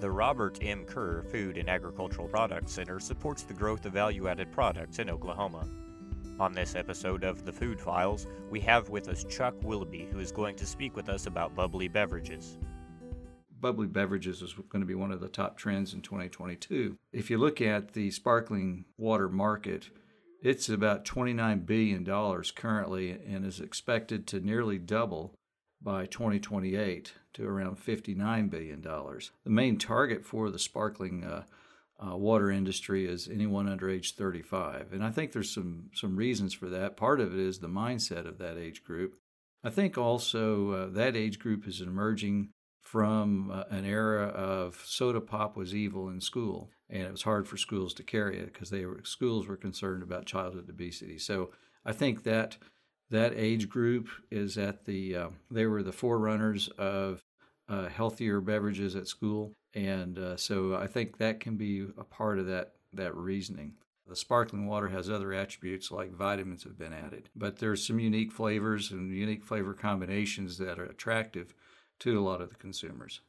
The Robert M. Kerr Food and Agricultural Products Center supports the growth of value added products in Oklahoma. On this episode of The Food Files, we have with us Chuck Willoughby, who is going to speak with us about bubbly beverages. Bubbly beverages is going to be one of the top trends in 2022. If you look at the sparkling water market, it's about $29 billion currently and is expected to nearly double by 2028 to around $59 billion. The main target for the sparkling uh, uh, water industry is anyone under age 35. And I think there's some, some reasons for that. Part of it is the mindset of that age group. I think also uh, that age group is emerging from uh, an era of soda pop was evil in school, and it was hard for schools to carry it because they were schools were concerned about childhood obesity. So I think that that age group is at the uh, they were the forerunners of uh, healthier beverages at school, and uh, so I think that can be a part of that that reasoning. The sparkling water has other attributes like vitamins have been added, but there's some unique flavors and unique flavor combinations that are attractive to a lot of the consumers.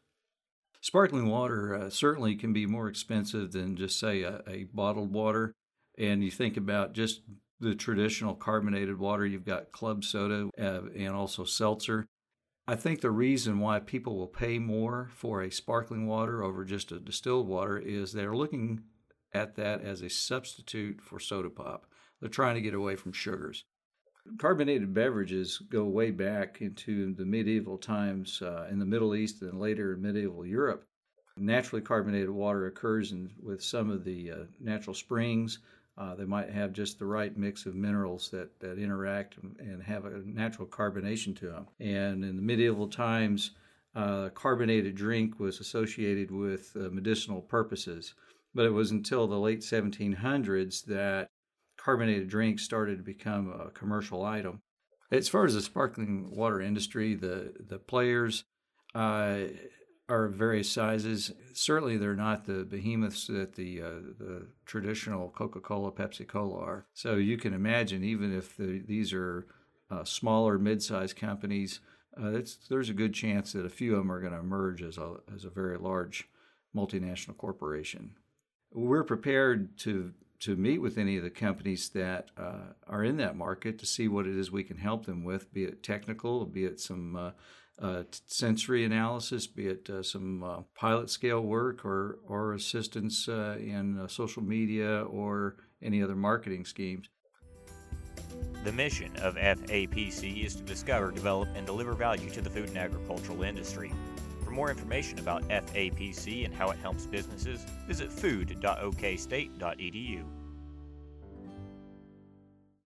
Sparkling water uh, certainly can be more expensive than just say a, a bottled water, and you think about just the traditional carbonated water. You've got club soda uh, and also seltzer. I think the reason why people will pay more for a sparkling water over just a distilled water is they're looking at that as a substitute for soda pop. They're trying to get away from sugars. Carbonated beverages go way back into the medieval times uh, in the Middle East and later in medieval Europe. Naturally carbonated water occurs in, with some of the uh, natural springs, uh, they might have just the right mix of minerals that, that interact and, have a natural carbonation to them. And in the medieval times, uh, carbonated drink was associated with uh, medicinal purposes. But it was until the late 1700s that carbonated drinks started to become a commercial item. As far as the sparkling water industry, the the players uh, are various sizes. Certainly, they're not the behemoths that the uh, the traditional Coca-Cola, Pepsi-Cola are. So you can imagine, even if the, these are uh, smaller, mid-sized companies, uh, there's a good chance that a few of them are going to emerge as a as a very large multinational corporation. We're prepared to to meet with any of the companies that uh, are in that market to see what it is we can help them with, be it technical, be it some uh, sensory analysis, be it uh, some uh, pilot scale work or, or assistance uh, in uh, social media or any other marketing schemes. The mission of FAPC is to discover, develop, and deliver value to the food and agricultural industry. For more information about FAPC and how it helps businesses, visit food.okstate.edu.